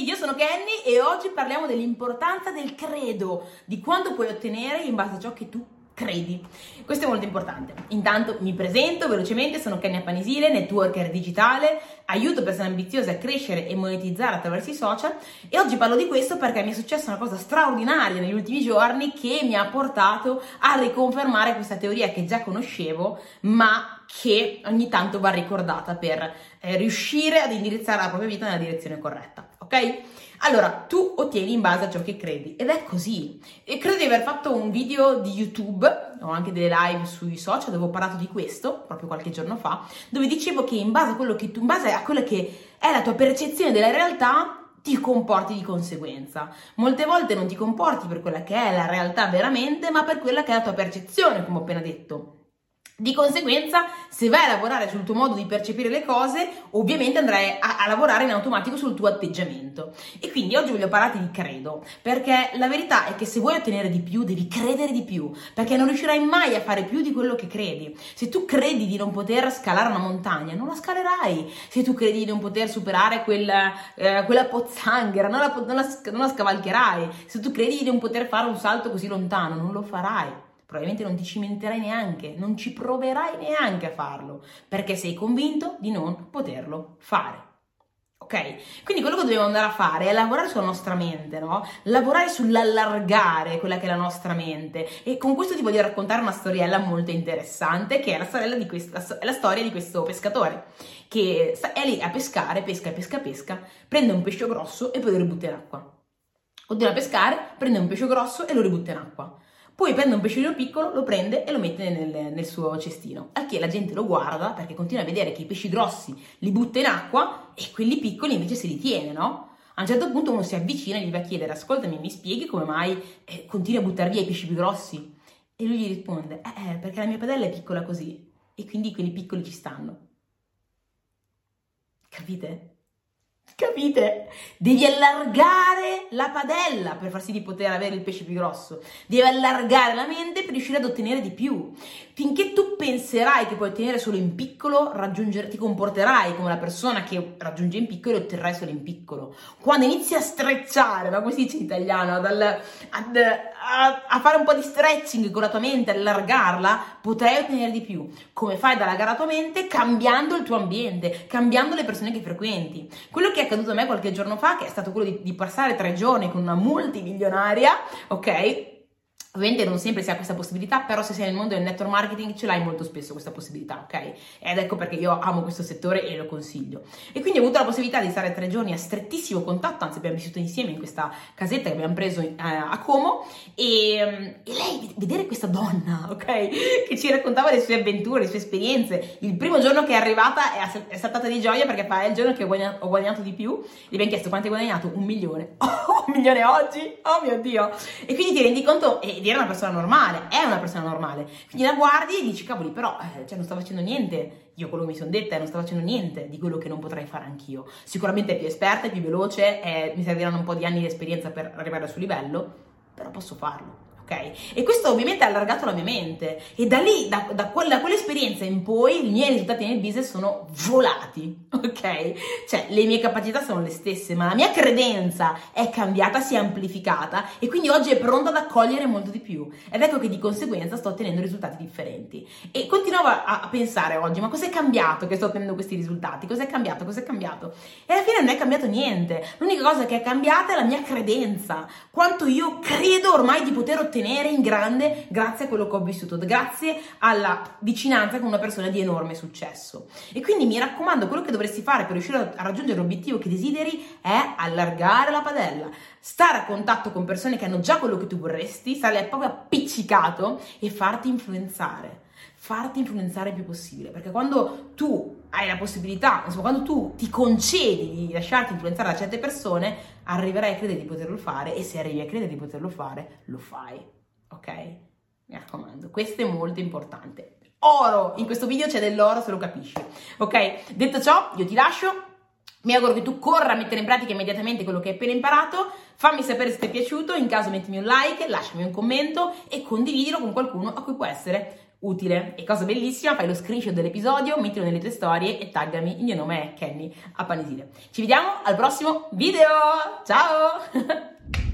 io sono Kenny e oggi parliamo dell'importanza del credo, di quanto puoi ottenere in base a ciò che tu credi. Questo è molto importante. Intanto mi presento velocemente, sono Kenya Panisile, networker digitale, aiuto persone ambiziose a crescere e monetizzare attraverso i social e oggi parlo di questo perché mi è successa una cosa straordinaria negli ultimi giorni che mi ha portato a riconfermare questa teoria che già conoscevo, ma che ogni tanto va ricordata per eh, riuscire ad indirizzare la propria vita nella direzione corretta, ok? Allora, tu ottieni in base a ciò che credi ed è così. E credo di aver fatto un video di YouTube o anche delle live sui social dove ho parlato di questo proprio qualche giorno fa, dove dicevo che in base a quello che tu, in base a quello che è la tua percezione della realtà, ti comporti di conseguenza. Molte volte non ti comporti per quella che è la realtà veramente, ma per quella che è la tua percezione, come ho appena detto. Di conseguenza, se vai a lavorare sul tuo modo di percepire le cose, ovviamente andrai a, a, lavorare in automatico sul tuo atteggiamento. E quindi oggi voglio parlarti di credo, perché la verità è che se vuoi ottenere di più, devi credere di più, perché non riuscirai mai a fare più di quello che credi. Se tu credi di non poter scalare una montagna, non la scalerai. Se tu credi di non poter superare quella, eh, quella pozzanghera, non la, non, la, non la scavalcherai. Se tu credi di non poter fare un salto così lontano, non lo farai probabilmente non ti cimenterai neanche, non ci proverai neanche a farlo, perché sei convinto di non poterlo fare. Ok? Quindi quello che dobbiamo andare a fare è lavorare sulla nostra mente, no? Lavorare sull'allargare quella che è la nostra mente. E con questo ti voglio raccontare una storiella molto interessante, che è la, questa, la storia di questo pescatore, che è lì a pescare, pesca, pesca, pesca, prende un pesce grosso e poi lo ributta in acqua. Continua a pescare, prende un pesce grosso e lo ributta in acqua. Poi prende un pesciolino piccolo, lo prende e lo mette nel, nel, suo cestino. Al che la gente lo guarda perché continua a vedere che i pesci grossi li butta in acqua e quelli piccoli invece se li tiene, no? A un certo punto uno si avvicina e gli va a chiedere: Ascoltami, mi spieghi come mai eh, continui a buttare via i pesci più grossi? E lui gli risponde: Eh, eh perché la mia padella è piccola così e quindi quelli piccoli ci stanno. Capite? Capite? Devi allargare la padella per far sì di poter avere il pesce più grosso. Devi allargare la mente per riuscire ad ottenere di più. Finché tu penserai che puoi ottenere solo in piccolo, ti comporterai come la persona che raggiunge in piccolo e otterrai solo in piccolo. Quando inizi a strecciare, ma come si dice in italiano, dal, ad, a, a, fare un po' di stretching con la tua mente, allargarla, potrai ottenere di più. Come fai ad allargare la tua mente? Cambiando il tuo ambiente, cambiando le persone che frequenti. Quello che è accaduto a me qualche giorno fa, che è stato quello di, di passare tre giorni con una multimilionaria, ok? Ovviamente non sempre si ha questa possibilità, però se sei nel mondo del network marketing ce l'hai molto spesso questa possibilità, ok? Ed ecco perché io amo questo settore e lo consiglio. E quindi ho avuto la possibilità di stare tre giorni a strettissimo contatto, anzi abbiamo vissuto insieme in questa casetta che abbiamo preso eh, a Como e, e, lei, vedere questa donna, ok? Che ci raccontava le sue avventure, le sue esperienze. Il primo giorno che è arrivata è, è saltata di gioia perché fa è il giorno che ho guadagnato, di più. Gli abbiamo chiesto quanto hai guadagnato? Un milione. Oh, un milione oggi? Oh mio Dio! E quindi ti rendi conto... E, era una persona normale, è una persona normale. Quindi la guardi e dici, cavoli, però eh, cioè, non sta facendo niente. Io quello che mi sono detta è non sta facendo niente di quello che non potrei fare anch'io. Sicuramente è più esperta, è più veloce, è, mi serviranno un po' di anni di esperienza per arrivare al suo livello, però posso farlo ok? E questo ovviamente ha allargato la mia mente e da lì, da, da, da quell'esperienza in poi, i miei risultati nel business sono volati, ok? Cioè, le mie capacità sono le stesse, ma la mia credenza è cambiata, si è amplificata e quindi oggi è pronta ad accogliere molto di più. Ed ecco che di conseguenza sto ottenendo risultati differenti. E continuavo a, a pensare oggi, ma cos'è cambiato che sto ottenendo questi risultati? Cos'è cambiato? Cos'è cambiato? E alla fine non è cambiato niente. L'unica cosa che è cambiata è la mia credenza. Quanto io credo ormai di poter ottenere ottenere in grande grazie a quello che ho vissuto, grazie alla vicinanza con una persona di enorme successo. E quindi mi raccomando, quello che dovresti fare per riuscire a raggiungere l'obiettivo che desideri è allargare la padella, stare a contatto con persone che hanno già quello che tu vorresti, stare proprio appiccicato e farti influenzare farti influenzare il più possibile, perché quando tu hai la possibilità, insomma, quando tu ti concedi di lasciarti influenzare da certe persone, arriverai a credere di poterlo fare e se arrivi a credere di poterlo fare, lo fai, ok? Mi raccomando, questo è molto importante. Oro, in questo video c'è dell'oro se lo capisci, ok? Detto ciò, io ti lascio, mi auguro che tu corra a mettere in pratica immediatamente quello che hai appena imparato. Fammi sapere se ti è piaciuto, in caso mettimi un like, lasciami un commento e condividilo con qualcuno a cui può essere utile. E cosa bellissima, fai lo screenshot dell'episodio, mettilo nelle tue storie e taggami. Il mio nome è Kenny a Panesile. Ci vediamo al prossimo video. Ciao!